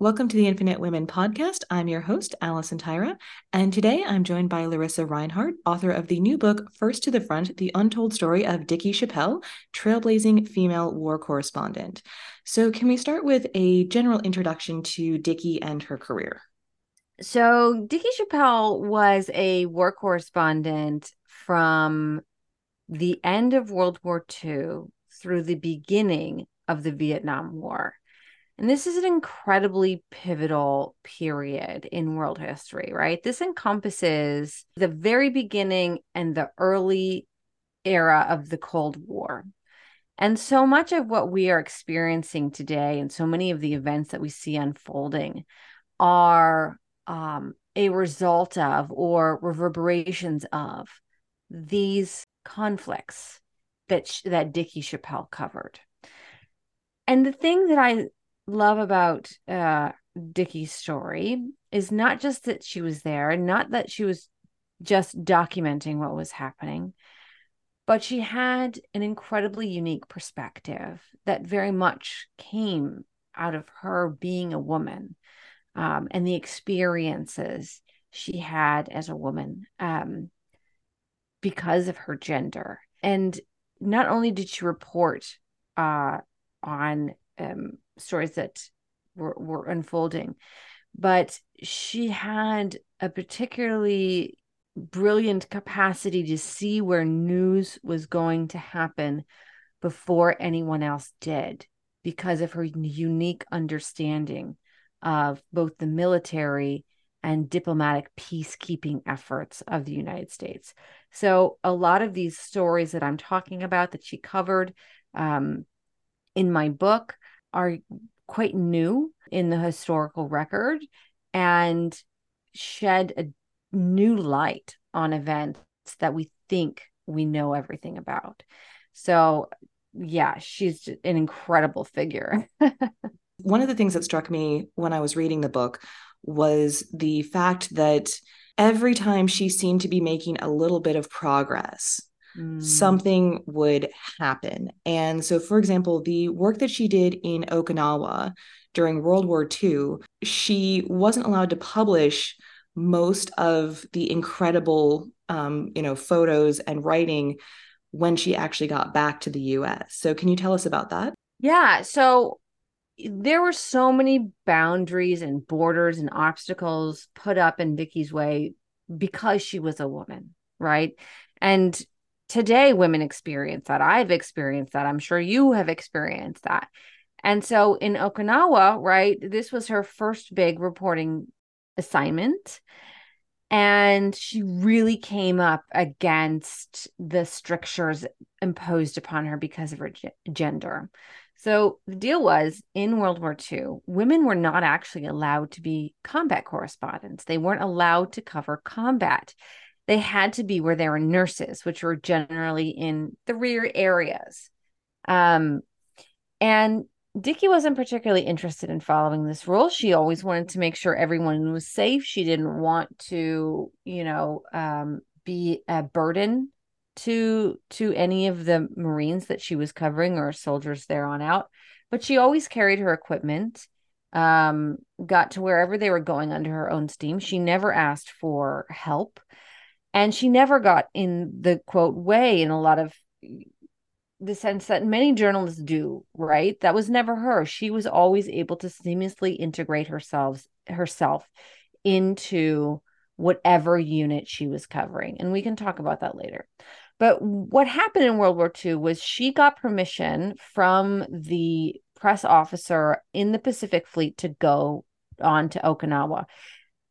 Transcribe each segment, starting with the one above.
Welcome to the Infinite Women podcast. I'm your host, Allison Tyra, and today I'm joined by Lorissa Rhinehart, author of the new book, First to the Front The Untold Story of Dickey Chapelle, Trailblazing Female War Correspondent. So, can we start with a general introduction to Dickey and her career? So, Dickey Chapelle was a war correspondent from the end of World War II through the beginning of the Vietnam War. And this is an incredibly pivotal period in world history, right? This encompasses the very beginning and the early era of the Cold War. And so much of what we are experiencing today, and so many of the events that we see unfolding, are um, a result of or reverberations of these conflicts that that Dickey Chapelle covered. And the thing that I love about uh, Dickey's story is not just that she was there, and not that she was just documenting what was happening, but she had an incredibly unique perspective that very much came out of her being a woman um, and the experiences she had as a woman um, because of her gender. And not only did she report uh, on um, stories that were, were unfolding. But she had a particularly brilliant capacity to see where news was going to happen before anyone else did because of her unique understanding of both the military and diplomatic peacekeeping efforts of the United States. So, a lot of these stories that I'm talking about that she covered um, in my book are quite new in the historical record and shed a new light on events that we think we know everything about. So, yeah, she's an incredible figure. One of the things that struck me when I was reading the book was the fact that every time she seemed to be making a little bit of progress, Mm. something would happen. And so, for example, the work that she did in Okinawa during World War II, she wasn't allowed to publish most of the incredible, um, you know, photos and writing when she actually got back to the US. So, can you tell us about that? Yeah. So, there were so many boundaries and borders and obstacles put up in Dickey's way because she was a woman, right? And today women experience that. I've experienced that. I'm sure you have experienced that. And so in Okinawa, right, this was her first big reporting assignment. And she really came up against the strictures imposed upon her because of her g- gender. So the deal was in World War II, women were not actually allowed to be combat correspondents. They weren't allowed to cover combat they had to be where there were nurses, which were generally in the rear areas. Um, and Dickey wasn't particularly interested in following this rule. She always wanted to make sure everyone was safe. She didn't want to, you know, um, be a burden to to any of the Marines that she was covering or soldiers there on out. But she always carried her equipment, um, got to wherever they were going under her own steam. She never asked for help and she never got in the quote way in a lot of the sense that many journalists do right? That was never her. She was always able to seamlessly integrate herself herself into whatever unit she was covering. And we can talk about that later. But what happened in world war ii was she got permission from the press officer in the pacific fleet to go on to okinawa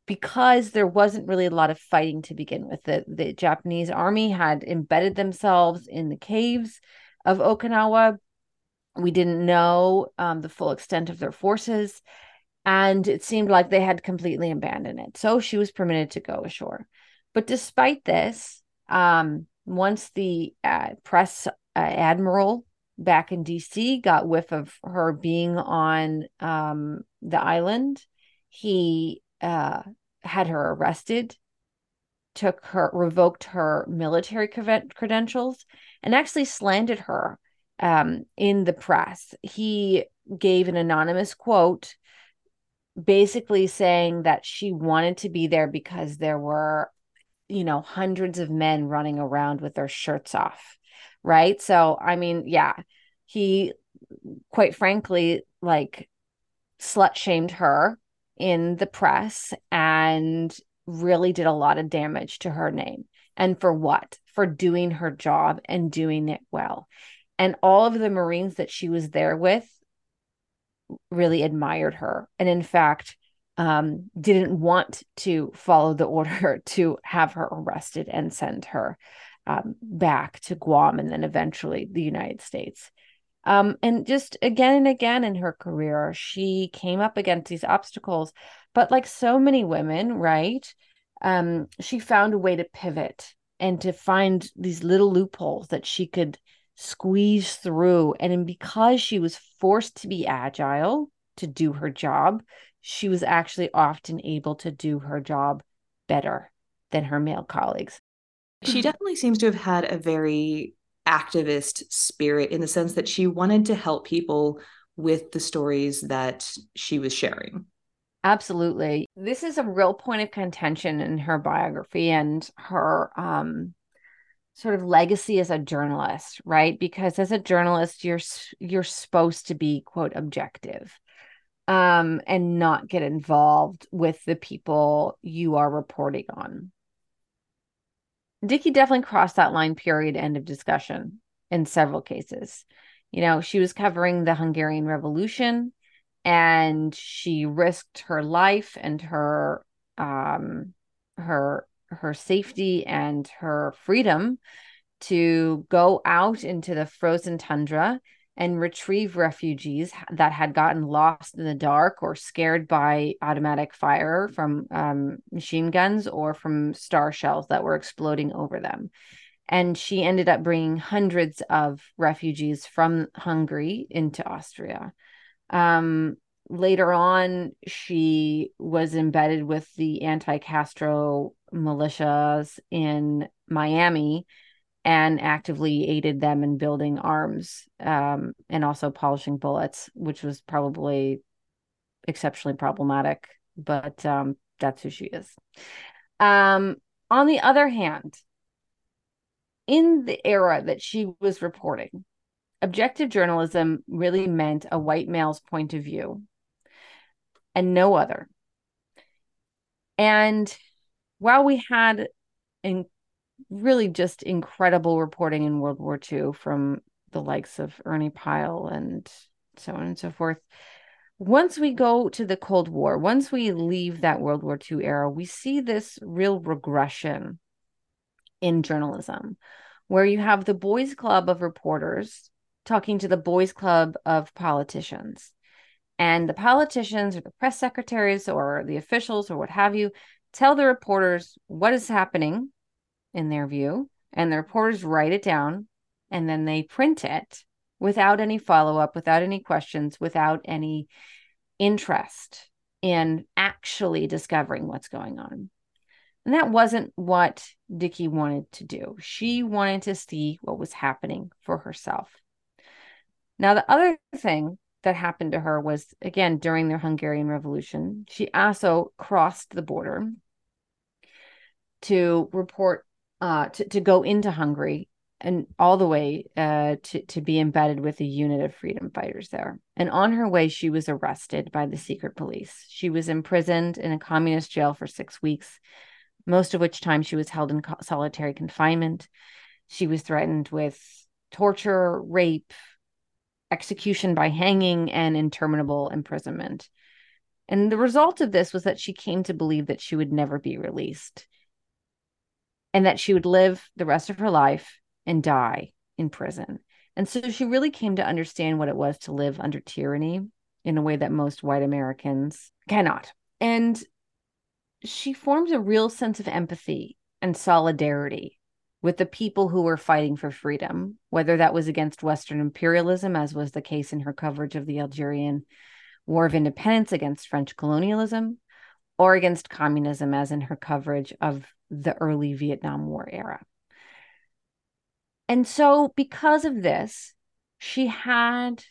because there wasn't really a lot of fighting to begin with. The, the Japanese army had embedded themselves in the caves of Okinawa. We didn't know um, the full extent of their forces, and it seemed like they had completely abandoned it. So she was permitted to go ashore. But despite this, um, once the uh, press uh, admiral back in DC got whiff of her being on um, the island, he uh, had her arrested, took her, revoked her military credentials, and actually slandered her um, in the press. He gave an anonymous quote basically saying that she wanted to be there because there were, you know, hundreds of men running around with their shirts off. Right. So, I mean, yeah, he quite frankly, like slut shamed her in the press and really did a lot of damage to her name. And for what? For doing her job and doing it well. And all of the Marines that she was there with really admired her. And in fact, um, didn't want to follow the order to have her arrested and send her um, back to Guam and then eventually the United States. Um, and just again and again in her career, she came up against these obstacles. But like so many women, right? Um, she found a way to pivot and to find these little loopholes that she could squeeze through. And because she was forced to be agile to do her job, she was actually often able to do her job better than her male colleagues. She definitely seems to have had a very activist spirit in the sense that she wanted to help people with the stories that she was sharing. Absolutely. This is a real point of contention in her biography and her um sort of legacy as a journalist, right? Because as a journalist you're you're supposed to be quote objective um and not get involved with the people you are reporting on. Dickey definitely crossed that line, period, end of discussion in several cases. You know, she was covering the Hungarian Revolution and she risked her life and her um her her safety and her freedom to go out into the frozen tundra and retrieve refugees that had gotten lost in the dark or scared by automatic fire from um, machine guns or from star shells that were exploding over them. And she ended up bringing hundreds of refugees from Hungary into Austria. Um, later on, she was embedded with the anti Castro militias in Miami and actively aided them in building arms um, and also polishing bullets, which was probably exceptionally problematic. But um, that's who she is. Um, on the other hand, in the era that she was reporting, objective journalism really meant a white male's point of view and no other. And while we had in really just incredible reporting in World War II from the likes of Ernie Pyle and so on and so forth. Once we go to the Cold War, once we leave that World War II era, we see this real regression in journalism where you have the boys' club of reporters talking to the boys' club of politicians. And the politicians or the press secretaries or the officials or what have you tell the reporters what is happening in their view, and the reporters write it down and then they print it without any follow up, without any questions, without any interest in actually discovering what's going on. And that wasn't what Dickey wanted to do. She wanted to see what was happening for herself. Now, the other thing that happened to her was again during the Hungarian Revolution, she also crossed the border to report uh, to, to go into Hungary and all the way uh, to, to be embedded with a unit of freedom fighters there. And on her way, she was arrested by the secret police. She was imprisoned in a communist jail for six weeks, most of which time she was held in solitary confinement. She was threatened with torture, rape, execution by hanging, and interminable imprisonment. And the result of this was that she came to believe that she would never be released and that she would live the rest of her life and die in prison. And so she really came to understand what it was to live under tyranny in a way that most white Americans cannot. And she forms a real sense of empathy and solidarity with the people who were fighting for freedom, whether that was against Western imperialism, as was the case in her coverage of the Algerian War of Independence against French colonialism, or against communism, as in her coverage of the early Vietnam War era. And so, because of this, she had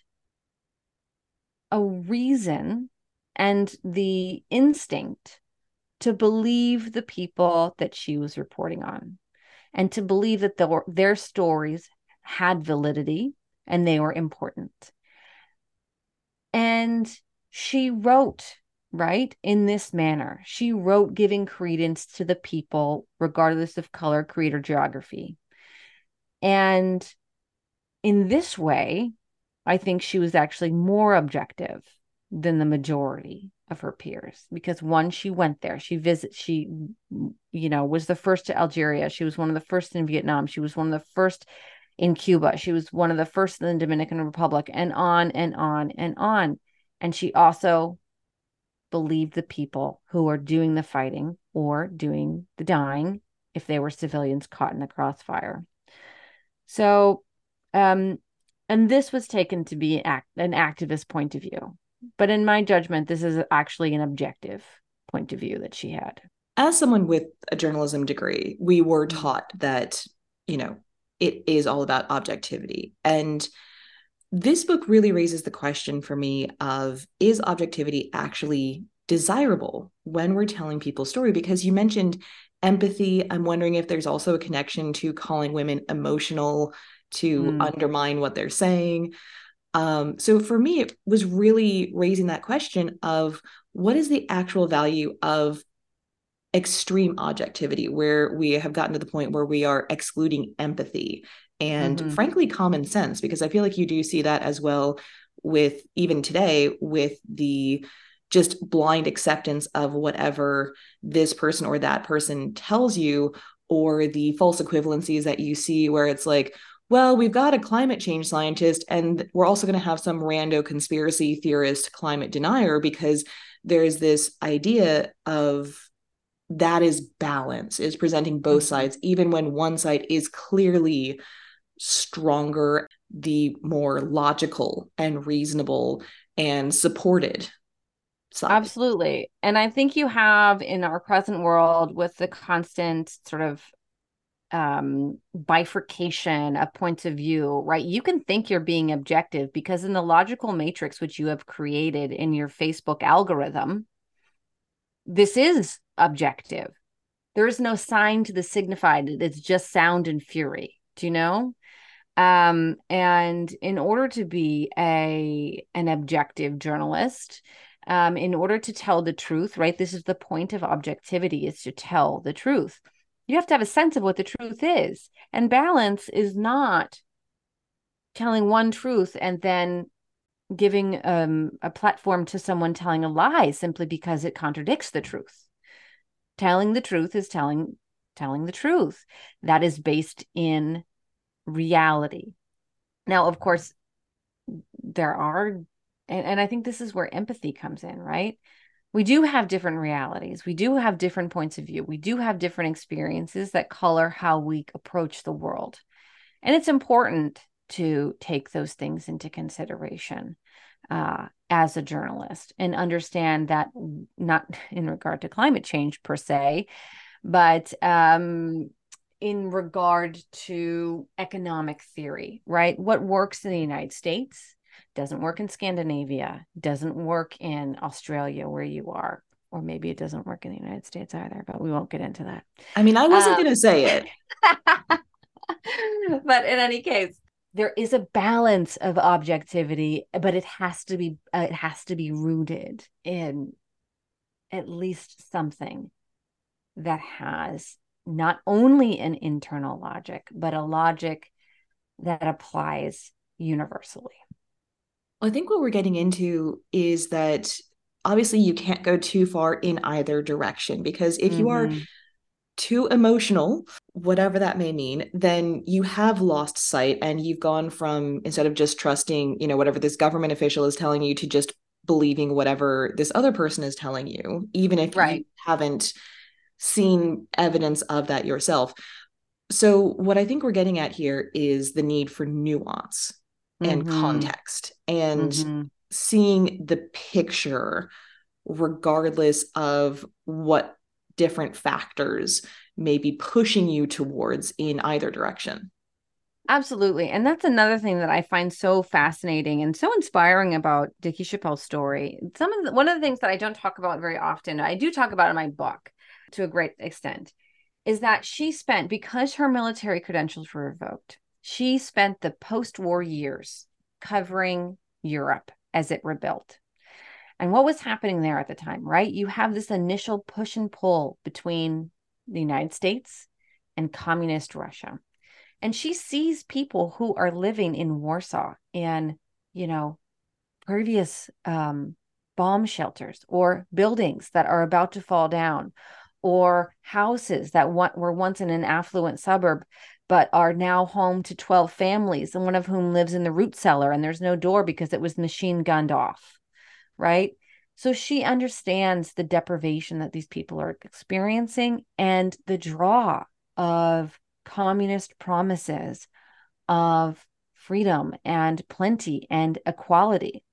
a reason and the instinct to believe the people that she was reporting on and to believe that the, their stories had validity and they were important. And she wrote, right, in this manner. She wrote giving credence to the people, regardless of color, creed, or geography. And in this way, I think she was actually more objective than the majority of her peers because one she went there. She visit she you know was the first to algeria. She was one of the first in vietnam. She was one of the first in cuba. She was one of the first in the dominican republic and on and on and on. And she also believed the people who are doing the fighting or doing the dying if they were civilians caught in the crossfire so um and this was taken to be act- an activist point of view but in my judgment, this is actually an objective point of view that she had. As someone with a journalism degree, we were mm-hmm. taught that, you know, it is all about objectivity. And this book really raises the question for me of is objectivity actually desirable when we're telling people's story? Because you mentioned empathy. I'm wondering if there's also a connection to calling women emotional to mm. undermine what they're saying. Um, so for me, it was really raising that question of what is the actual value of extreme objectivity, where we have gotten to the point where we are excluding empathy and mm-hmm. frankly common sense, because I feel like you do see that as well with even today with the just blind acceptance of whatever this person or that person tells you or the false equivalencies that you see where it's like well, we've got a climate change scientist, and we're also going to have some rando conspiracy theorist climate denier because there's this idea of that is balance, is presenting both mm-hmm. sides, even when one side is clearly stronger, the more logical and reasonable and supported Side. Absolutely. And I think you have in our present world with the constant sort of um bifurcation of points of view right you can think you're being objective because in the logical matrix which you have created in your facebook algorithm this is objective there is no sign to the signified it's just sound and fury do you know um and in order to be a an objective journalist um in order to tell the truth right this is the point of objectivity is to tell the truth you have to have a sense of what the truth is. And balance is not telling one truth and then giving um, a platform to someone telling a lie simply because it contradicts the truth. Telling the truth is telling telling the truth. That is based in reality. Now, of course, there are, and, and I think this is where empathy comes in, right? we do have different realities. We do have different points of view. We do have different experiences that color how we approach the world. And it's important to take those things into consideration uh, as a journalist and understand that not in regard to climate change per se, but um, in regard to economic theory, right? What works in the United States doesn't work in Scandinavia, doesn't work in Australia where you are, or maybe it doesn't work in the United States either, but we won't get into that. I mean, I wasn't um, going to say it. but in any case, there is a balance of objectivity, but it has to be uh, it has to be rooted in at least something that has not only an internal logic, but a logic that applies universally. I think what we're getting into is that obviously you can't go too far in either direction because if mm-hmm. you are mm-hmm. too emotional, whatever that may mean, then you have lost sight and you've gone from instead of just trusting, you know, whatever this government official is telling you to just believing whatever this other person is telling you, even if right. you haven't seen evidence of that yourself. So, what I think we're getting at here is the need for nuance and mm-hmm. context and mm-hmm. seeing the picture regardless of what different factors may be pushing you towards in either direction Absolutely. And that's another thing that I find so fascinating and so inspiring about Dickey Chapelle's story. Some of the, one of the things that I don't talk about very often, I do talk about in my book to a great extent, is that she spent because her military credentials were revoked. She spent the post-war years covering Europe as it rebuilt. And what was happening there at the time, right? You have this initial push and pull between the United States and communist Russia and she sees people who are living in Warsaw and, you know, previous um, bomb shelters or buildings that are about to fall down or houses that were once in an affluent suburb but are now home to 12 families and one of whom lives in the root cellar and there's no door because it was machine gunned off right so she understands the deprivation that these people are experiencing and the draw of communist promises of freedom and plenty and equality.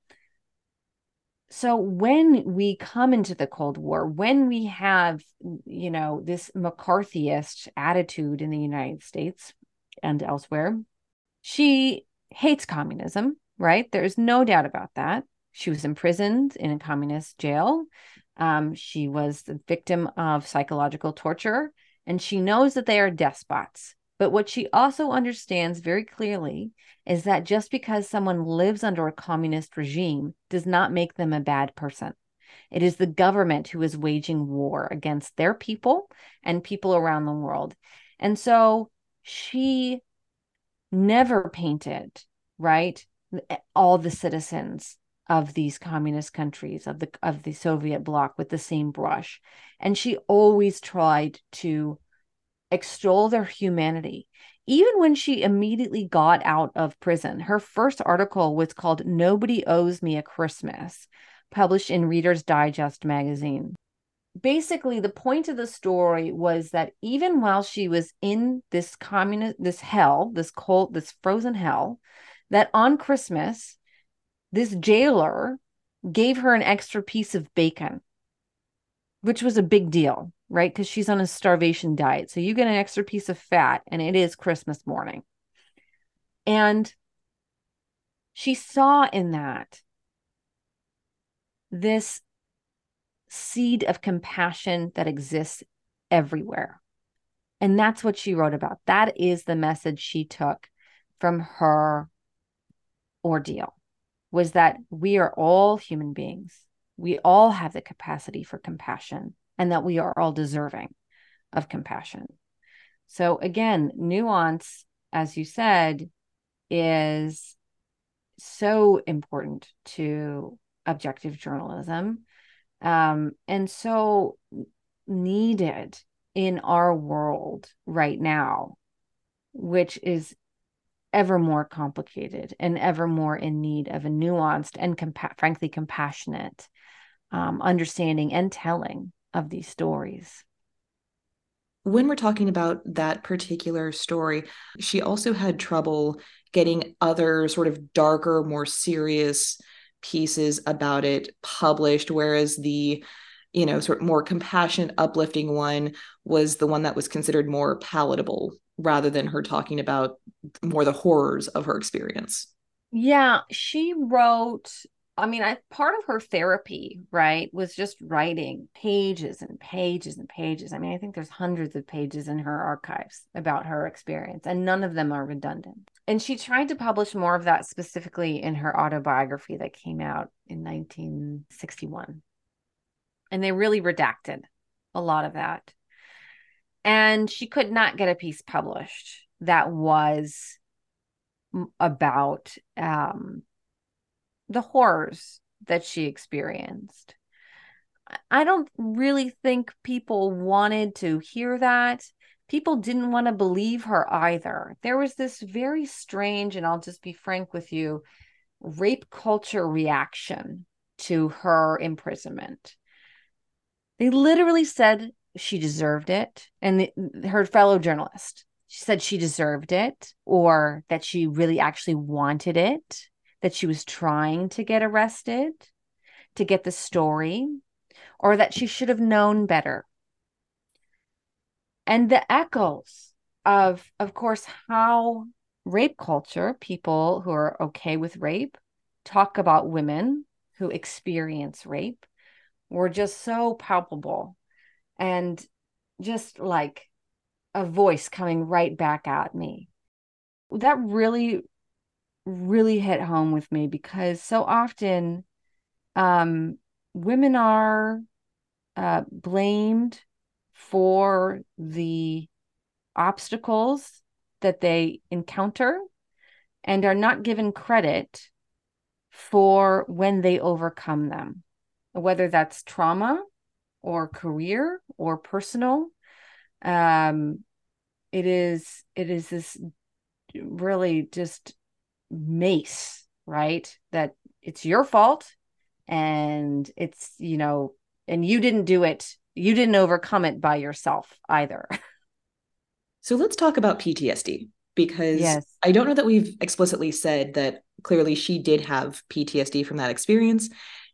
So when we come into the Cold War, when we have, you know, this McCarthyist attitude in the United States and elsewhere, she hates communism, right? There's no doubt about that. She was imprisoned in a communist jail. Um, she was the victim of psychological torture and she knows that they are despots. But what she also understands very clearly is that just because someone lives under a communist regime does not make them a bad person. It is the government who is waging war against their people and people around the world. And so she never painted, right, all the citizens of these communist countries of the of the Soviet bloc with the same brush and she always tried to extol their humanity. Even when she immediately got out of prison her first article was called nobody owes me a christmas published in reader's digest magazine. Basically the point of the story was that even while she was in this communist this hell this cold this frozen hell that on christmas this jailer gave her an extra piece of bacon, which was a big deal, right? Because she's on a starvation diet. So you get an extra piece of fat, and it is Christmas morning. And she saw in that this seed of compassion that exists everywhere. And that's what she wrote about. That is the message she took from her ordeal was that we are all human beings. We all have the capacity for compassion and that we are all deserving of compassion. So, again, nuance, as you said, is so important to objective journalism um, and so needed in our world right now, which is ever more complicated and ever more in need of a nuanced and compa- frankly compassionate um, understanding and telling of these stories when we're talking about that particular story, she also had trouble getting other sort of darker, more serious pieces about it published, whereas the you know, sort of more compassionate, uplifting one was the one that was considered more palatable rather than her talking about more the horrors of her experience. Yeah, she wrote I mean, I part of her therapy, right, was just writing pages and pages and pages. I mean, I think there's hundreds of pages in her archives about her experience, and none of them are redundant. And she tried to publish more of that specifically in her autobiography that came out in 1961 and they really redacted a lot of that. And she could not get a piece published that was about um, the horrors that she experienced. I don't really think people wanted to hear that. People didn't want to believe her either. There was this very strange, and I'll just be frank with you, rape culture reaction to her imprisonment. They literally said she deserved it. And the, her fellow journalist, she said she deserved it or that she really actually wanted it, that she was trying to get arrested to get the story, or that she should have known better. And the echoes of, of course, how rape culture, people who are okay with rape talk about women who experience rape were just so palpable and just like a voice coming right back at me. That really, really hit home with me because so often um, women are uh, blamed for the obstacles that they encounter and are not given credit for when they overcome them, whether that's trauma or career or personal. Um, it is it is this really just mace, right? That it's your fault and it's you know and you didn't do it you didn't overcome it by yourself either so let's talk about ptsd because yes. i don't know that we've explicitly said that clearly she did have ptsd from that experience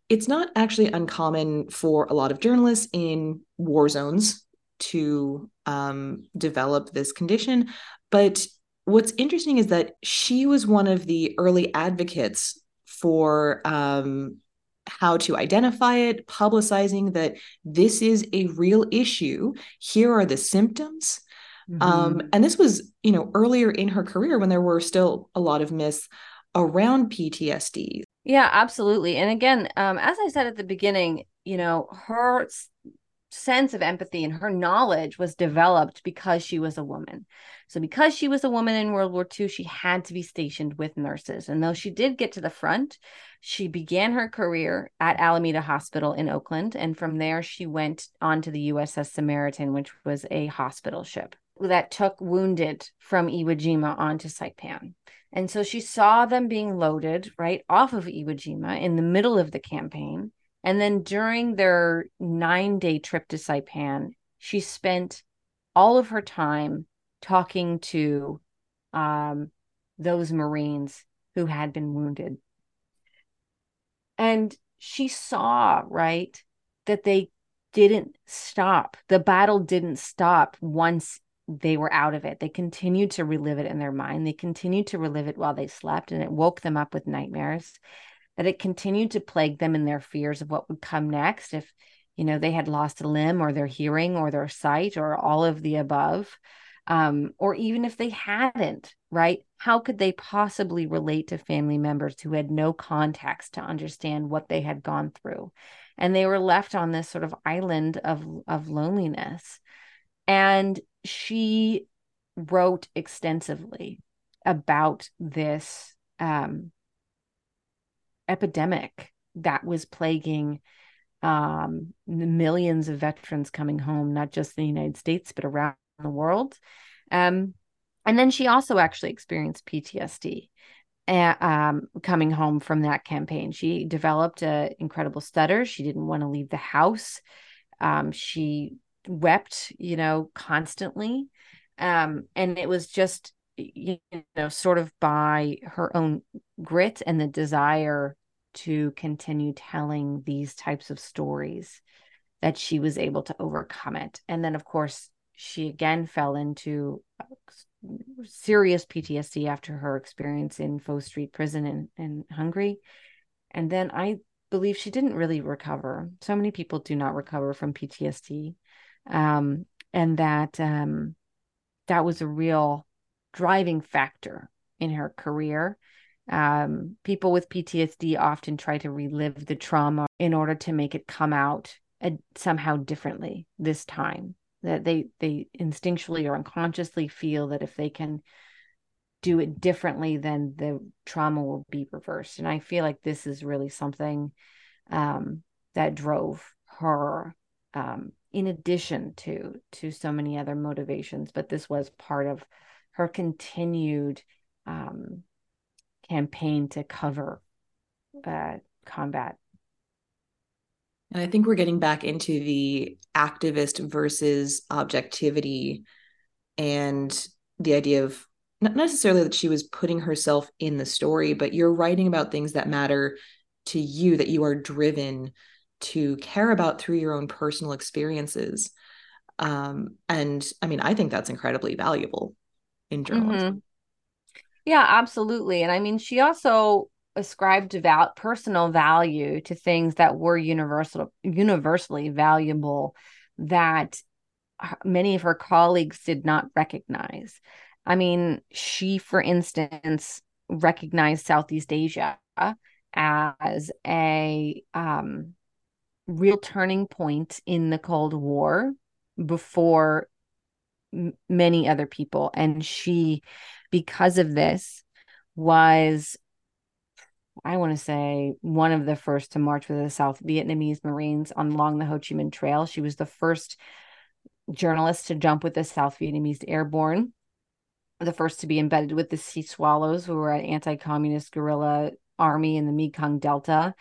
it's not actually uncommon for a lot of journalists in war zones to um, develop this condition but what's interesting is that she was one of the early advocates for um, how to identify it, publicizing that this is a real issue. Here are the symptoms. Mm-hmm. Um, and this was, you know, earlier in her career when there were still a lot of myths around PTSD. Yeah, absolutely. And again, um, as I said at the beginning, you know, her sense of empathy and her knowledge was developed because she was a woman. So, because she was a woman in World War II, she had to be stationed with nurses. And though she did get to the front, she began her career at Alameda Hospital in Oakland. And from there, she went on to the USS Samaritan, which was a hospital ship that took wounded from Iwo Jima onto Saipan. And so she saw them being loaded right off of Iwo Jima in the middle of the campaign. And then during their nine day trip to Saipan, she spent all of her time talking to um, those Marines who had been wounded. And she saw, right, that they didn't stop. The battle didn't stop once they were out of it. They continued to relive it in their mind. They continued to relive it while they slept, and it woke them up with nightmares. That it continued to plague them in their fears of what would come next if, you know, they had lost a limb or their hearing or their sight or all of the above um, or even if they hadn't, right? How could they possibly relate to family members who had no context to understand what they had gone through? And they were left on this sort of island of, of loneliness. And she wrote extensively about this um, epidemic that was plaguing um, millions of veterans coming home, not just in the United States, but around the world. Um, and then she also actually experienced PTSD uh, um, coming home from that campaign. She developed an incredible stutter. She didn't want to leave the house. Um, she wept, you know, constantly. Um, and it was just, you know, sort of by her own grit and the desire to continue telling these types of stories that she was able to overcome it. And then, of course, she again fell into uh, serious PTSD after her experience in Fos Street prison in, in Hungary. And then I believe she didn't really recover. So many people do not recover from PTSD. Um, and that um, that was a real driving factor in her career. Um, people with PTSD often try to relive the trauma in order to make it come out uh, somehow differently this time that they they instinctually or unconsciously feel that if they can do it differently then the trauma will be reversed. And i feel like this is really something um, that drove her um, in addition to to so many other motivations but this was part of her continued um, campaign to cover uh, combat and I think we're getting back into the activist versus objectivity and the idea of not necessarily that she was putting herself in the story, but you're writing about things that matter to you, that you are driven to care about through your own personal experiences. Um, and I mean, I think that's incredibly valuable in journalism. Mm-hmm. Yeah, absolutely. And I mean, she also ascribed val- personal value to things that were universal universally valuable that many of her colleagues did not recognize. I mean, she, for instance, recognized Southeast Asia as a um, real turning point in the Cold War before m- many other people. And she, because of this, was I want to say one of the first to march with the South Vietnamese Marines on along the Ho Chi Minh Trail. She was the first journalist to jump with the South Vietnamese Airborne, the first to be embedded with the Sea Swallows, who were an anti-communist guerrilla army in the Mekong Delta,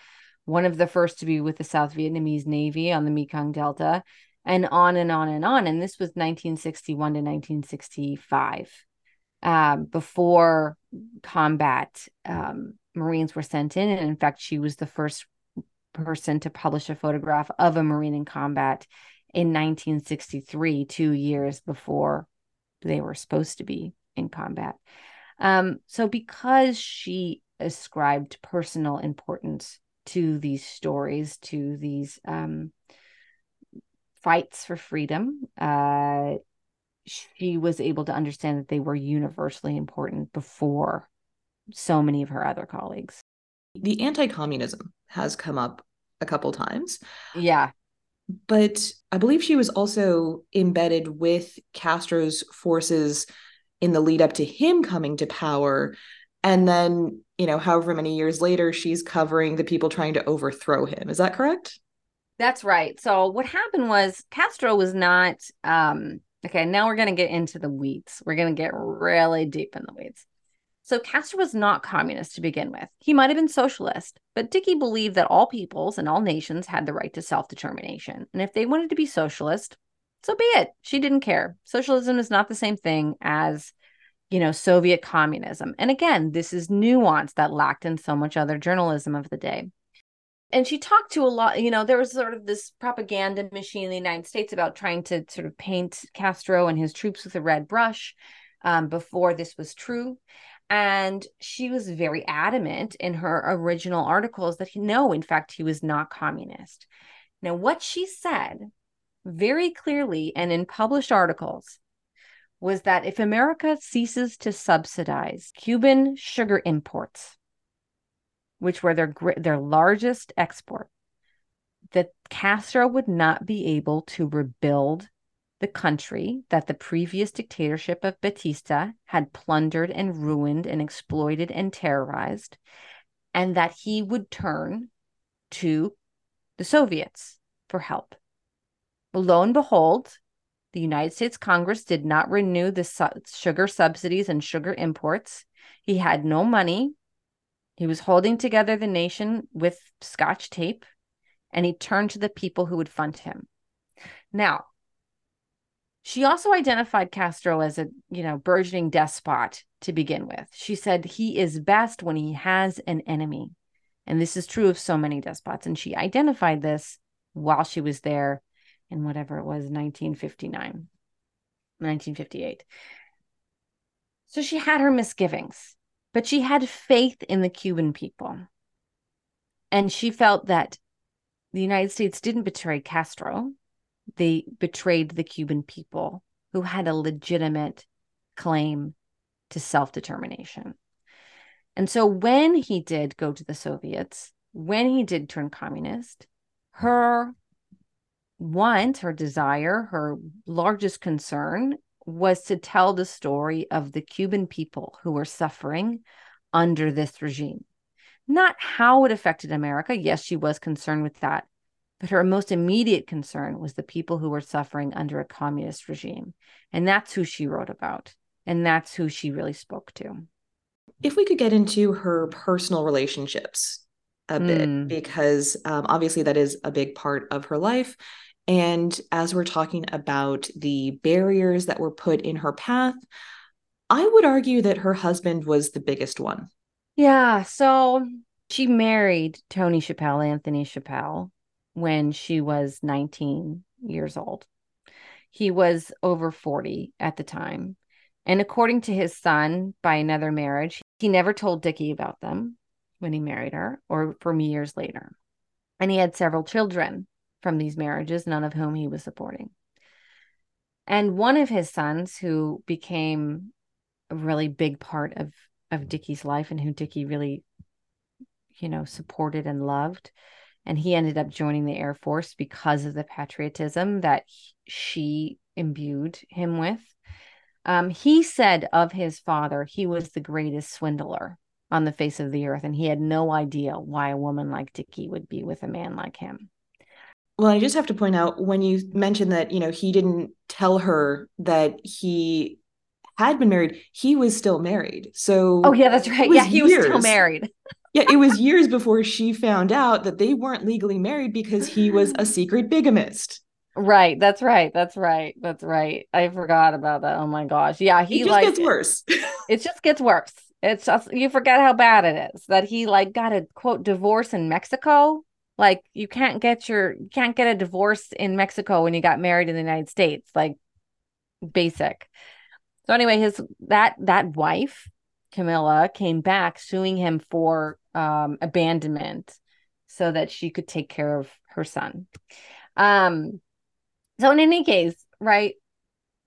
one of the first to be with the South Vietnamese Navy on the Mekong Delta, and on and on and on. And this was 1961 to 1965. Um, before combat um, Marines were sent in. And in fact, she was the first person to publish a photograph of a Marine in combat in 1963, two years before they were supposed to be in combat. Um, so, because she ascribed personal importance to these stories, to these um, fights for freedom, uh, she was able to understand that they were universally important before so many of her other colleagues. The anti communism has come up a couple times. Yeah. But I believe she was also embedded with Castro's forces in the lead up to him coming to power. And then, you know, however many years later, she's covering the people trying to overthrow him. Is that correct? That's right. So what happened was Castro was not um okay, now we're going to get into the weeds. We're going to get really deep in the weeds. So Castro was not communist to begin with. He might have been socialist, but Dickey believed that all peoples and all nations had the right to self-determination. And if they wanted to be socialist, so be it. She didn't care. Socialism is not the same thing as, you know, Soviet communism. And again, this is nuance that lacked in so much other journalism of the day. And she talked to a lot, you know, there was sort of this propaganda machine in the United States about trying to sort of paint Castro and his troops with a red brush um, before this was true. And she was very adamant in her original articles that he, no, in fact, he was not communist. Now, what she said very clearly and in published articles was that if America ceases to subsidize Cuban sugar imports, which were their their largest export, that Castro would not be able to rebuild the country that the previous dictatorship of Batista had plundered and ruined and exploited and terrorized, and that he would turn to the Soviets for help. Lo and behold, the United States Congress did not renew the su- sugar subsidies and sugar imports. He had no money. He was holding together the nation with scotch tape, and he turned to the people who would fund him. Now, she also identified Castro as a, you know, burgeoning despot to begin with. She said he is best when he has an enemy. And this is true of so many despots. And she identified this while she was there in whatever it was, 1959, 1958. So she had her misgivings, but she had faith in the Cuban people. And she felt that the United States didn't betray Castro they betrayed the Cuban people who had a legitimate claim to self determination. And so when he did go to the Soviets, when he did turn communist, her want, her desire, her largest concern was to tell the story of the Cuban people who were suffering under this regime. Not how it affected America. Yes, she was concerned with that, but her most immediate concern was the people who were suffering under a communist regime. And that's who she wrote about. And that's who she really spoke to. If we could get into her personal relationships a bit, mm. because um, obviously that is a big part of her life. And as we're talking about the barriers that were put in her path, I would argue that her husband was the biggest one. Yeah. So she married Tony Chapelle, Anthony Chapelle, when she was 19 years old. He was over 40 at the time. And according to his son, by another marriage, he never told Dickey about them when he married her or for years later. And he had several children from these marriages, none of whom he was supporting. And one of his sons, who became a really big part of, of Dickey's life and who Dickey really, you know, supported and loved, and he ended up joining the Air Force because of the patriotism that she imbued him with. Um, he said of his father, he was the greatest swindler on the face of the earth, and he had no idea why a woman like Dickey would be with a man like him. Well, I just have to point out when you mentioned that, you know, he didn't tell her that he had been married, he was still married. So Oh yeah, that's right. Yeah, he years. was still married. yeah, it was years before she found out that they weren't legally married because he was a secret bigamist. Right. That's right. That's right. That's right. I forgot about that. Oh my gosh. Yeah, he it just like gets worse. it just gets worse. It's just you forget how bad it is that he like got a quote divorce in Mexico like you can't get your you can't get a divorce in Mexico when you got married in the United States. Like basic. So anyway, his that that wife, Camilla, came back suing him for um, abandonment so that she could take care of her son. Um, so in any case, right,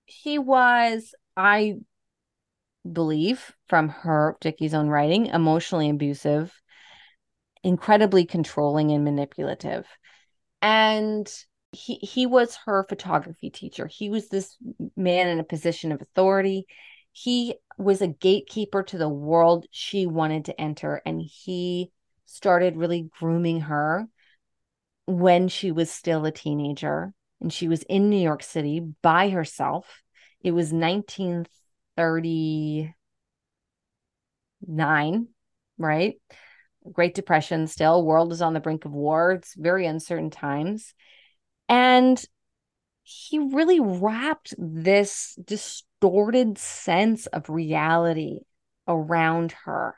he was, I believe, from her Dickey's own writing, emotionally abusive incredibly controlling and manipulative. And he he was her photography teacher. He was this man in a position of authority. He was a gatekeeper to the world she wanted to enter and he started really grooming her when she was still a teenager and she was in New York City by herself. It was 1939, right? Great Depression still, world is on the brink of war. It's very uncertain times. And he really wrapped this distorted sense of reality around her.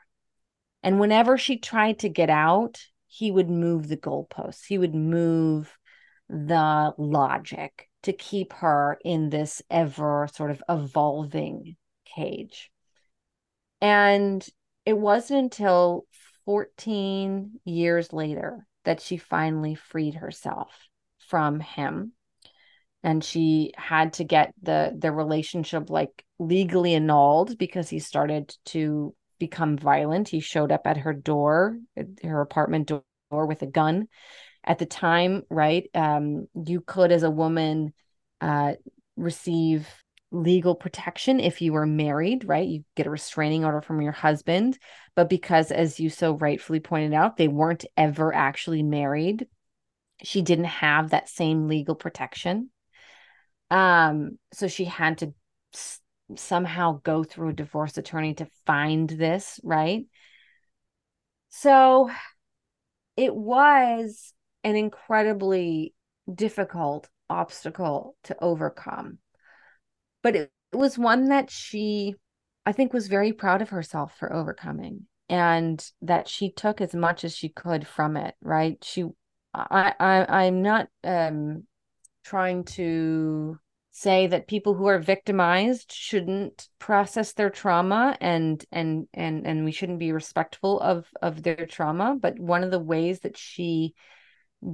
And whenever she tried to get out, he would move the goalposts. He would move the logic to keep her in this ever sort of evolving cage. And it wasn't until 14 years later that she finally freed herself from him. And she had to get the the relationship like legally annulled because he started to become violent. He showed up at her door her apartment door with a gun. At the time right um you could as a woman uh receive legal protection if you were married, right? You get a restraining order from your husband. But because, as you so rightfully pointed out, they weren't ever actually married, she didn't have that same legal protection. Um, so she had to s- somehow go through a divorce attorney to find this, right? So it was an incredibly difficult obstacle to overcome but it, was one that she i think was very proud of herself for overcoming and that she took as much as she could from it right? She i, I i'm not um trying to say that people who are victimized shouldn't process their trauma and and and and we shouldn't be respectful of of their trauma but one of the ways that she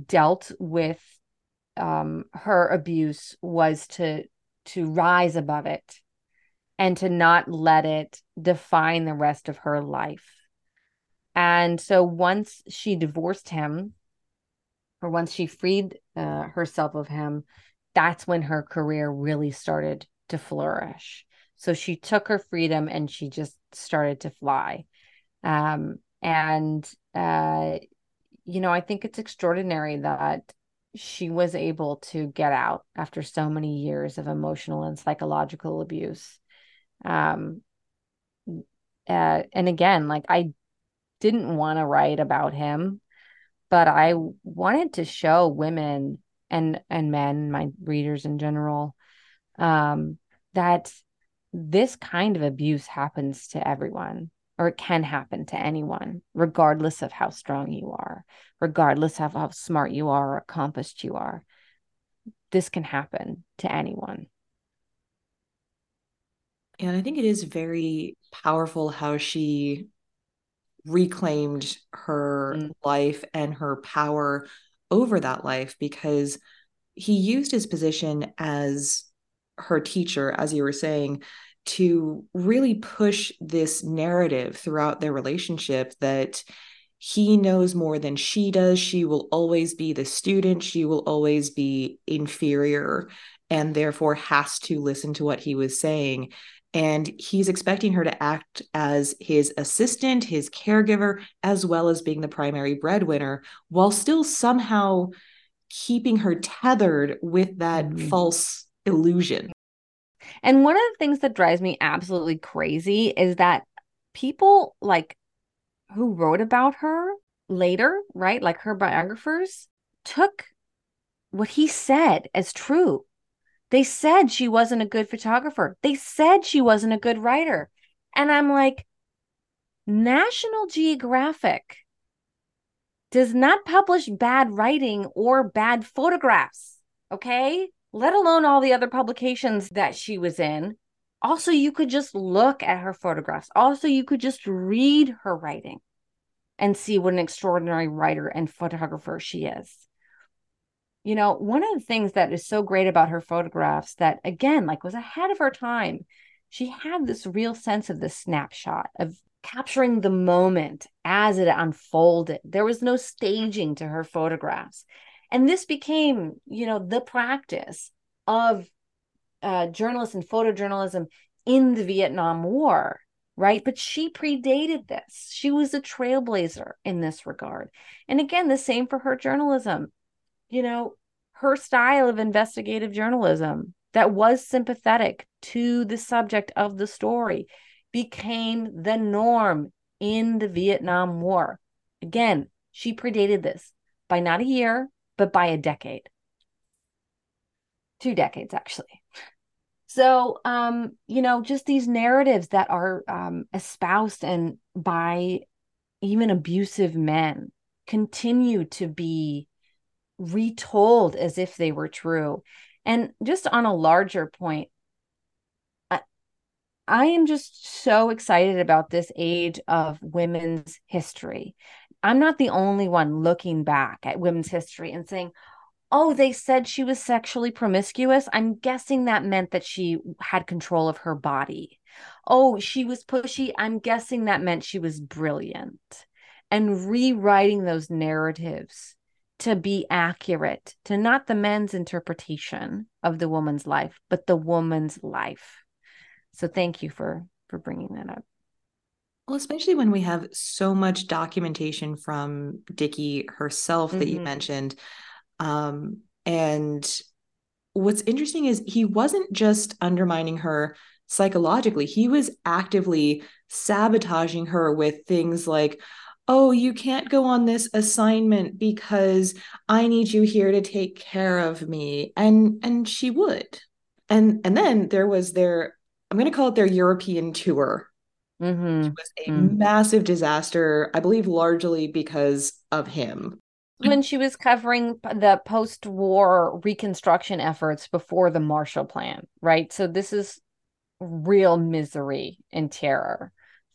dealt with um her abuse was to to rise above it and to not let it define the rest of her life. And so once she divorced him, or once she freed uh, herself of him, that's when her career really started to flourish. So she took her freedom and she just started to fly. Um, and, uh, you know, I think it's extraordinary that she was able to get out after so many years of emotional and psychological abuse. Um, uh, and again, like I didn't want to write about him, but I wanted to show women and and men, my readers in general, um, that this kind of abuse happens to everyone or it can happen to anyone, regardless of how strong you are, regardless of how smart you are or accomplished you are. This can happen to anyone. And I think it is very powerful how she reclaimed her mm. life and her power over that life because he used his position as her teacher, as you were saying, to really push this narrative throughout their relationship that he knows more than she does. She will always be the student, she will always be inferior, and therefore has to listen to what he was saying. And he's expecting her to act as his assistant, his caregiver, as well as being the primary breadwinner, while still somehow keeping her tethered with that mm-hmm. false illusion. And one of the things that drives me absolutely crazy is that people like who wrote about her later, right? Like her biographers took what he said as true. They said she wasn't a good photographer. They said she wasn't a good writer. And I'm like, National Geographic does not publish bad writing or bad photographs. Okay let alone all the other publications that she was in. Also, you could just look at her photographs. Also, you could just read her writing and see what an extraordinary writer and photographer she is. You know, one of the things that is so great about her photographs that, again, like was ahead of her time, she had this real sense of the snapshot of capturing the moment as it unfolded. There was no staging to her photographs and this became you know the practice of uh, journalists and photojournalism in the vietnam war right? But she predated this. She was a trailblazer in this regard. And again the same for her journalism. You know her style of investigative journalism that was sympathetic to the subject of the story became the norm in the Vietnam War. Again, she predated this by not a year, but by a decade. Two decades, actually. So, um, you know, just these narratives that are um, espoused and by even abusive men continue to be retold as if they were true. And just on a larger point, I, I am just so excited about this age of women's history. I'm not the only one looking back at women's history and saying, oh, they said she was sexually promiscuous. I'm guessing that meant that she had control of her body. Oh, she was pushy. I'm guessing that meant she was brilliant. And rewriting those narratives to be accurate to not the men's interpretation of the woman's life, but the woman's life. So thank you for for bringing that up. Well, especially when we have so much documentation from Dickey herself mm-hmm. that you mm-hmm. mentioned. Um, and what's interesting is he wasn't just undermining her psychologically, he was actively sabotaging her with things like, oh you can't go on this assignment because i need you here to take care of me and and she would and and then there was their i'm going to call it their european tour Mm-hmm. It was a mm-hmm. massive disaster, I believe largely because of him. When she was covering the post war reconstruction efforts before the Marshall Plan, right? So this is real misery and terror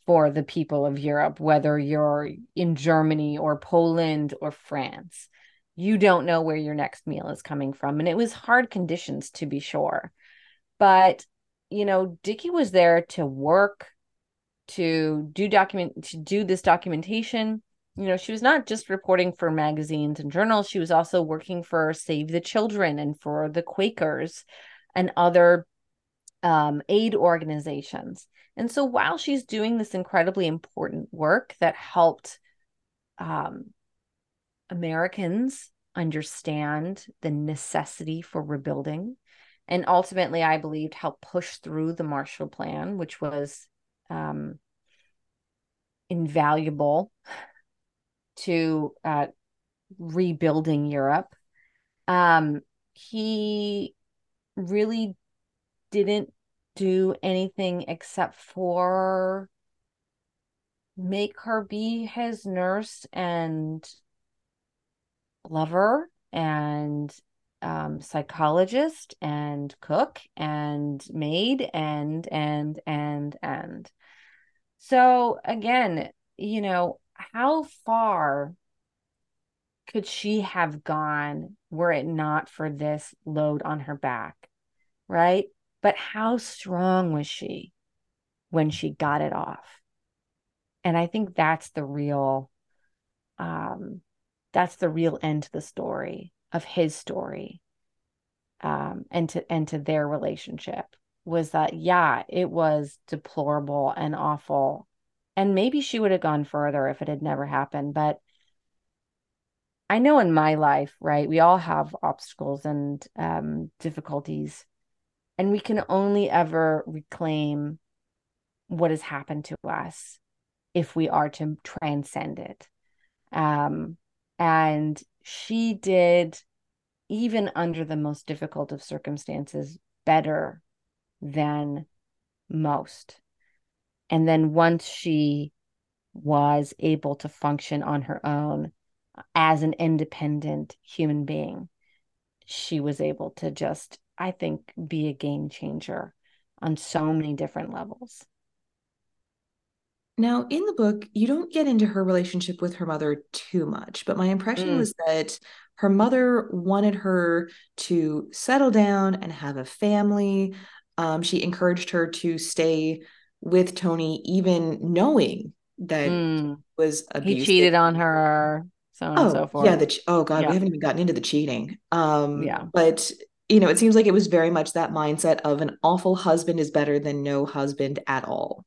for the people of Europe, whether you're in Germany or Poland or France. You don't know where your next meal is coming from. And it was hard conditions to be sure. But, you know, Dickey was there to work to do document to do this documentation. You know she was not just reporting for magazines and journals. She was also working for save the children and for the quakers and other um, aid organizations. And so while she's doing this incredibly important work that helped um, americans understand the necessity for rebuilding and ultimately i believed helped push through the marshall plan which was um, invaluable to uh, rebuilding Europe. Um, he really didn't do anything except for make her be his nurse and lover and um, psychologist and cook and maid and and and and. So again you know how far could she have gone were it not for this load on her back right? But how strong was she when she got it off? And i think that's the real um that's the real end to the story of his story um, and to and to their relationship was that yeah it was deplorable and awful. And maybe she would have gone further if it had never happened but i know in my life right we all have obstacles and um, difficulties and we can only ever reclaim what has happened to us if we are to transcend it. Um, and she did, even under the most difficult of circumstances, better than most. And then once she was able to function on her own as an independent human being, she was able to just, I think, be a game changer on so many different levels. Now, in the book, you don't get into her relationship with her mother too much, but my impression mm. was that her mother wanted her to settle down and have a family. Um, she encouraged her to stay with Tony, even knowing that mm. was abusive. He cheated on her, so on oh, and so forth. Yeah, the oh god, yeah. we haven't even gotten into the cheating. Um, yeah, but you know, it seems like it was very much that mindset of an awful husband is better than no husband at all.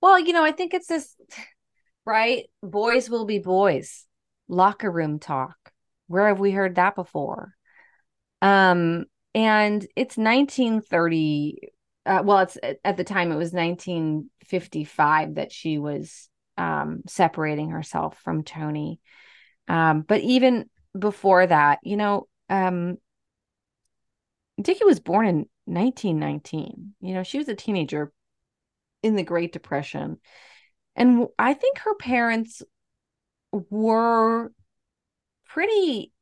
Well, you know, I think it's this, right? Boys will be boys. Locker room talk. Where have we heard that before? Um, and it's 1930. Uh, well, it's at the time it was 1955 that she was um, separating herself from Tony. Um, but even before that, you know, um, Dickey was born in 1919. You know, she was a teenager in the Great Depression. And I think her parents were pretty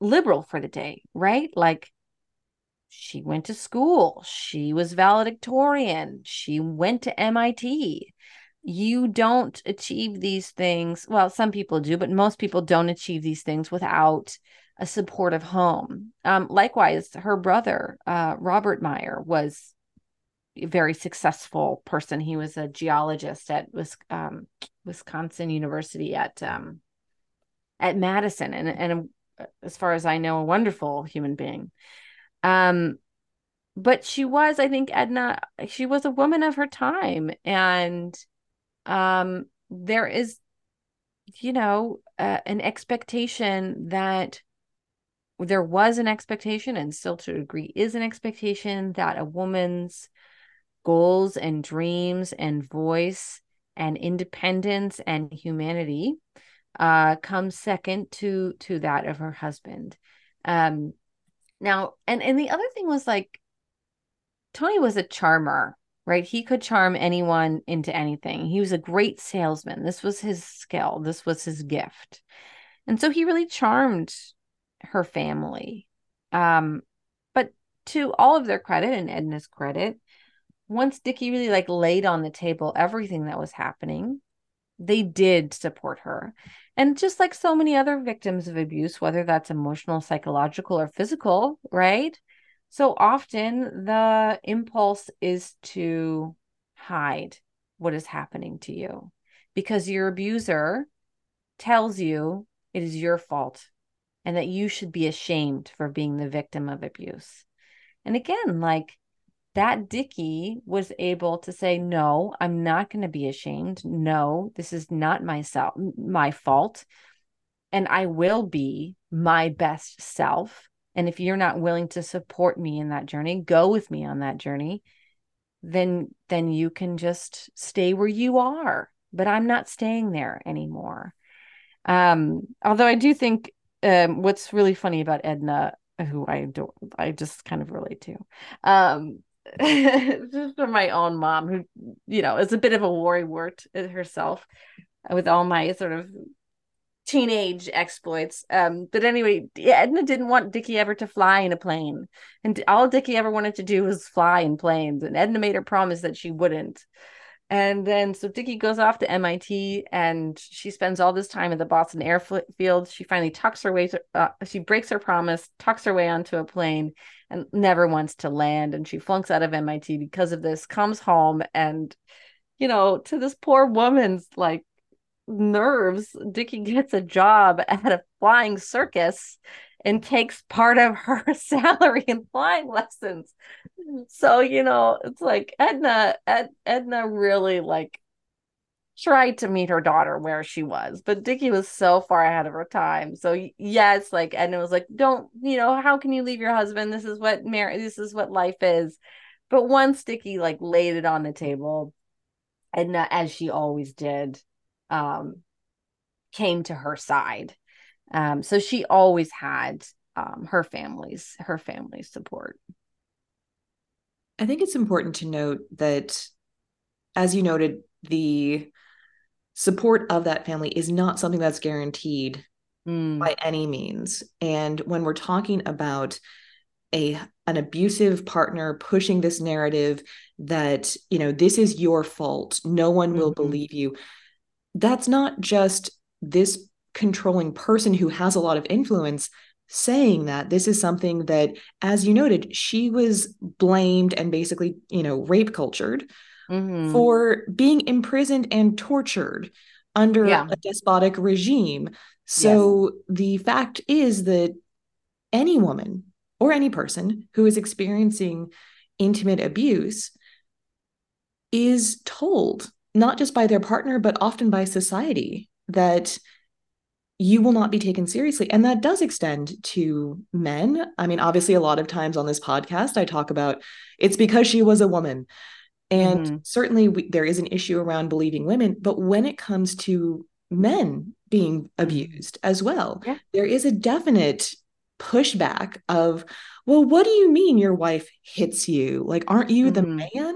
liberal for the day, right? Like she went to school, she was valedictorian, she went to MIT. You don't achieve these things. Well, some people do, but most people don't achieve these things without a supportive home. Um, likewise, her brother, uh, Robert Meyer, was very successful person. He was a geologist at um, Wisconsin University at um, at Madison, and and as far as I know, a wonderful human being. Um, but she was, I think, Edna. She was a woman of her time, and um, there is, you know, uh, an expectation that there was an expectation, and still to a degree is an expectation that a woman's goals and dreams and voice and independence and humanity uh, comes second to to that of her husband. Um, now, and and the other thing was like Tony was a charmer, right? He could charm anyone into anything. He was a great salesman. This was his skill. This was his gift, and so he really charmed her family. Um, but to all of their credit and Edna's credit, once Dickie really like laid on the table everything that was happening, they did support her. And just like so many other victims of abuse, whether that's emotional, psychological, or physical, right? So often the impulse is to hide what is happening to you because your abuser tells you it is your fault and that you should be ashamed for being the victim of abuse. And again, like that Dickey was able to say, No, I'm not going to be ashamed. No, this is not myself, my fault. And I will be my best self. And if you're not willing to support me in that journey, go with me on that journey, then then you can just stay where you are. But I'm not staying there anymore. Um, although I do think um, what's really funny about Edna, who I don't, I just kind of relate to, um, just from my own mom, who you know is a bit of a worrywart herself, with all my sort of teenage exploits. Um, but anyway, Edna didn't want Dickey ever to fly in a plane, and all Dickey ever wanted to do was fly in planes. And Edna made her promise that she wouldn't. And then so Dickey goes off to MIT, and she spends all this time at the Boston airfield. She finally tucks her way. To, uh, she breaks her promise, tucks her way onto a plane, and never wants to land. And she flunks out of MIT because of this. Comes home and you know, to this poor woman's like nerves, Dickey gets a job at a flying circus and takes part of her salary in flying lessons. So, you know, it's like Edna, Ed, Edna really like tried to meet her daughter where she was, but Dickey was so far ahead of her time. So yes, like Edna was like, don't, you know, how can you leave your husband? This is what marriage, this is what life is. But once Dickey like laid it on the table, Edna, as she always did, um, came to her side. Um, so she always had um, her family's her family's support. I think it's important to note that, as you noted, the support of that family is not something that's guaranteed mm. by any means. And when we're talking about a an abusive partner pushing this narrative that you know this is your fault no one will mm-hmm. believe you that's not just this controlling person who has a lot of influence saying that this is something that as you noted she was blamed and basically you know rape cultured mm-hmm. for being imprisoned and tortured under yeah. a despotic regime so yes. the fact is that any woman or any person who is experiencing intimate abuse is told not just by their partner but often by society that you will not be taken seriously and that does extend to men i mean obviously a lot of times on this podcast i talk about it's because she was a woman and mm-hmm. certainly we, there is an issue around believing women but when it comes to men being abused as well yeah. there is a definite pushback of well what do you mean your wife hits you like aren't you mm-hmm. the man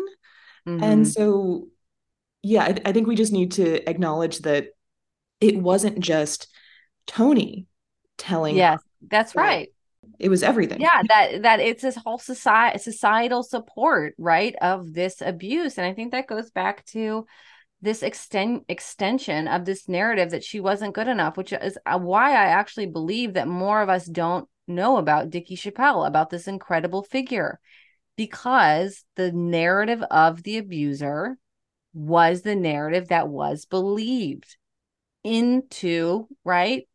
mm-hmm. and so yeah I, I think we just need to acknowledge that it wasn't just tony telling yes that's right it was everything yeah that that it's this whole society societal support right of this abuse and i think that goes back to this extend extension of this narrative that she wasn't good enough which is uh, why i actually believe that more of us don't know about Dickey Chapelle, about this incredible figure, because the narrative of the abuser was the narrative that was believed into, right?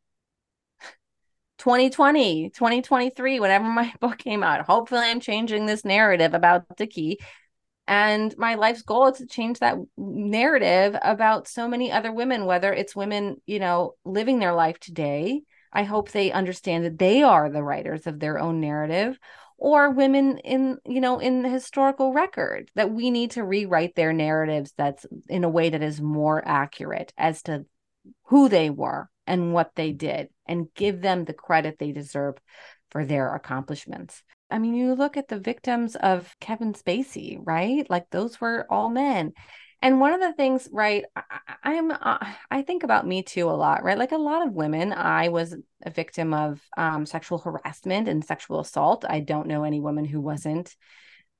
2020, 2023, whenever my book came out. Hopefully, I'm changing this narrative about Dickey. And my life's goal is to change that narrative about so many other women, whether it's women, you know, living their life today I hope they understand that they are the writers of their own narrative or women in you know in the historical record that we need to rewrite their narratives that's in a way that is more accurate as to who they were and what they did and give them the credit they deserve for their accomplishments. I mean, you look at the victims of Kevin Spacey, right? Like those were all men and one of the things right I, am uh, i think about me too a lot right like a lot of women i was a victim of um, sexual harassment and sexual assault i don't know any woman who wasn't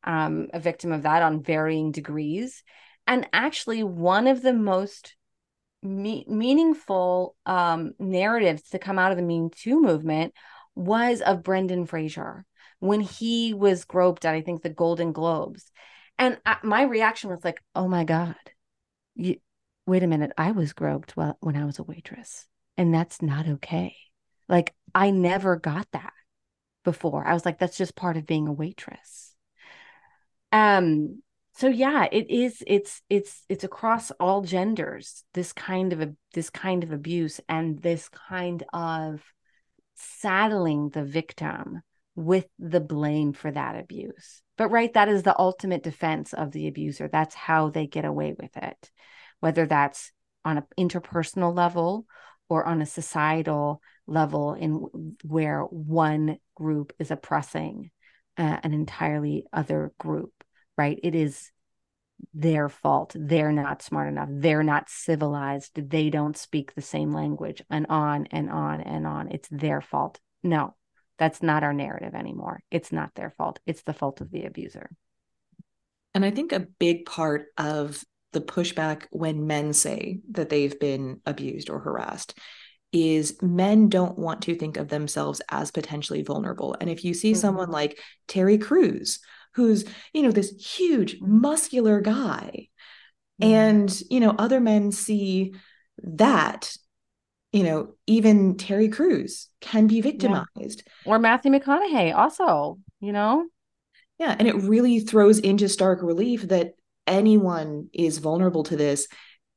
um, a victim of that on varying degrees and actually one of the most me- meaningful um, narratives to come out of the me too movement was of brendan fraser when he was groped at i think the golden globes and I, my reaction was like, oh my God, you, wait a minute. I was groped well, when I was a waitress, and that's not okay. Like, I never got that before. I was like, that's just part of being a waitress. Um, so yeah, it is, it's, it's, it's across all genders, this kind of a, this kind of abuse and this kind of saddling the victim with the blame for that abuse. But right, that is the ultimate defense of the abuser. That's how they get away with it, whether that's on an interpersonal level or on a societal level in where one group is oppressing uh, an entirely other group right it is their fault. They're not smart enough. They're not civilized. They don't speak the same language, and on and on and on. It's their fault. No, that's not our narrative anymore. It's not their fault. It's the fault of the abuser. And I think a big part of the pushback when men say that they've been abused or harassed is men don't want to think of themselves as potentially vulnerable. And if you see mm-hmm. someone like Terry Crews, who's, you know, this huge muscular guy, mm-hmm. and, you know, other men see that, you know, even Terry Crews can be victimized. Yeah. Or Matthew McConaughey also, you know? Yeah. And it really throws into stark relief that anyone is vulnerable to this.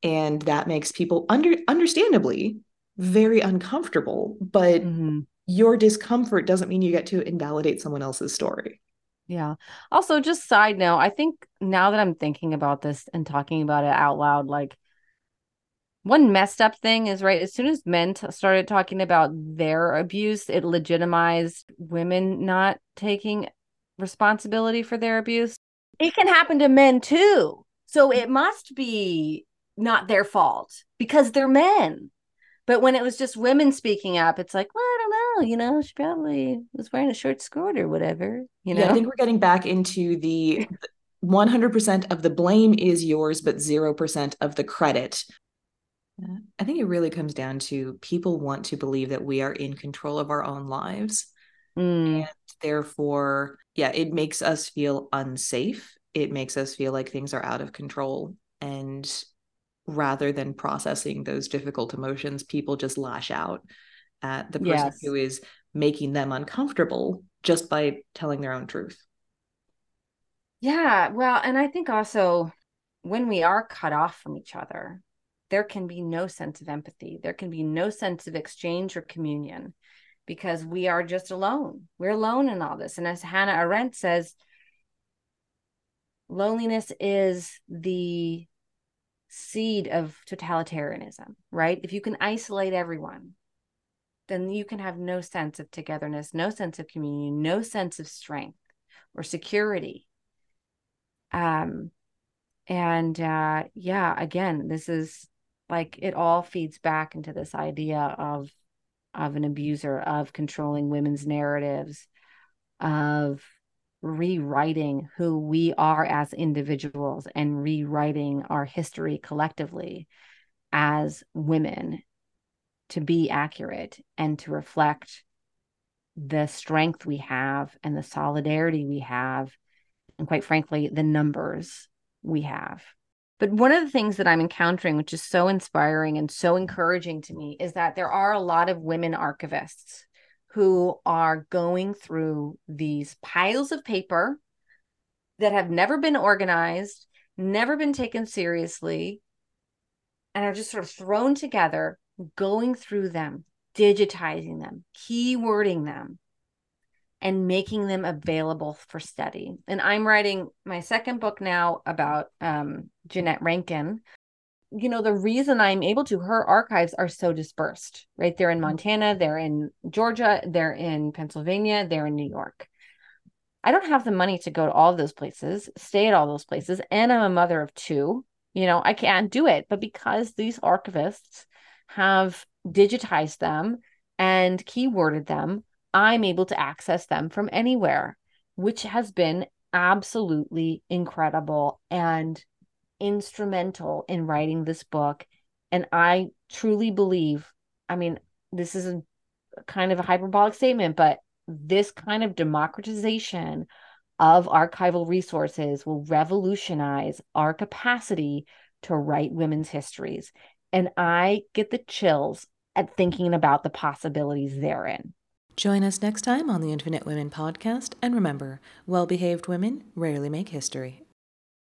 And that makes people under understandably very uncomfortable. But mm-hmm. your discomfort doesn't mean you get to invalidate someone else's story. Yeah. Also, just side note, I think now that I'm thinking about this and talking about it out loud, like one messed up thing is right as soon as men t- started talking about their abuse, it legitimized women not taking responsibility for their abuse. It can happen to men too. So it must be not their fault because they're men. But when it was just women speaking up, it's like, well, know, you know, she probably was wearing a short skirt or whatever, you know. Yeah, I think we're getting back into the 100% of the blame is yours, but 0% of the credit. I think it really comes down to people want to believe that we are in control of our own lives. Mm. And therefore, yeah, it makes us feel unsafe. It makes us feel like things are out of control. And rather than processing those difficult emotions, people just lash out at the person yes. who is making them uncomfortable just by telling their own truth. Yeah. Well, and I think also when we are cut off from each other, there can be no sense of empathy. There can be no sense of exchange or communion because we are just alone. We're alone in all this. And as Hannah Arendt says, loneliness is the seed of totalitarianism, right? If you can isolate everyone, then you can have no sense of togetherness, no sense of community, no sense of strength or security. Um, and uh, yeah, again, this is like it all feeds back into this idea of of an abuser, of controlling women's narratives, of rewriting who we are as individuals and rewriting our history collectively as women to be accurate and to reflect the strength we have and the solidarity we have and quite frankly the numbers we have. But one of the things that i'm encountering which is so inspiring and so encouraging to me is that there are a lot of women archivists who are going through these piles of paper that have never been organized, never been taken seriously, and are just sort of thrown together, going through them, digitizing them, keywording them, and making them available for study. And I'm writing my second book now about um, Jeannette Rankin, you know the reason i'm able to her archives are so dispersed right they're in mm-hmm. montana they're in georgia they're in pennsylvania they're in new york i don't have the money to go to all those places stay at all those places and i'm a mother of two you know i can't do it but because these archivists have digitized them and keyworded them i'm able to access them from anywhere which has been absolutely incredible and instrumental in writing this book. And I truly believe, I mean, this is a kind of a hyperbolic statement, but this kind of democratization of archival resources will revolutionize our capacity to write women's histories. And I get the chills at thinking about the possibilities therein. Join us next time on the Infinite Women podcast. And remember, well behaved women rarely make history.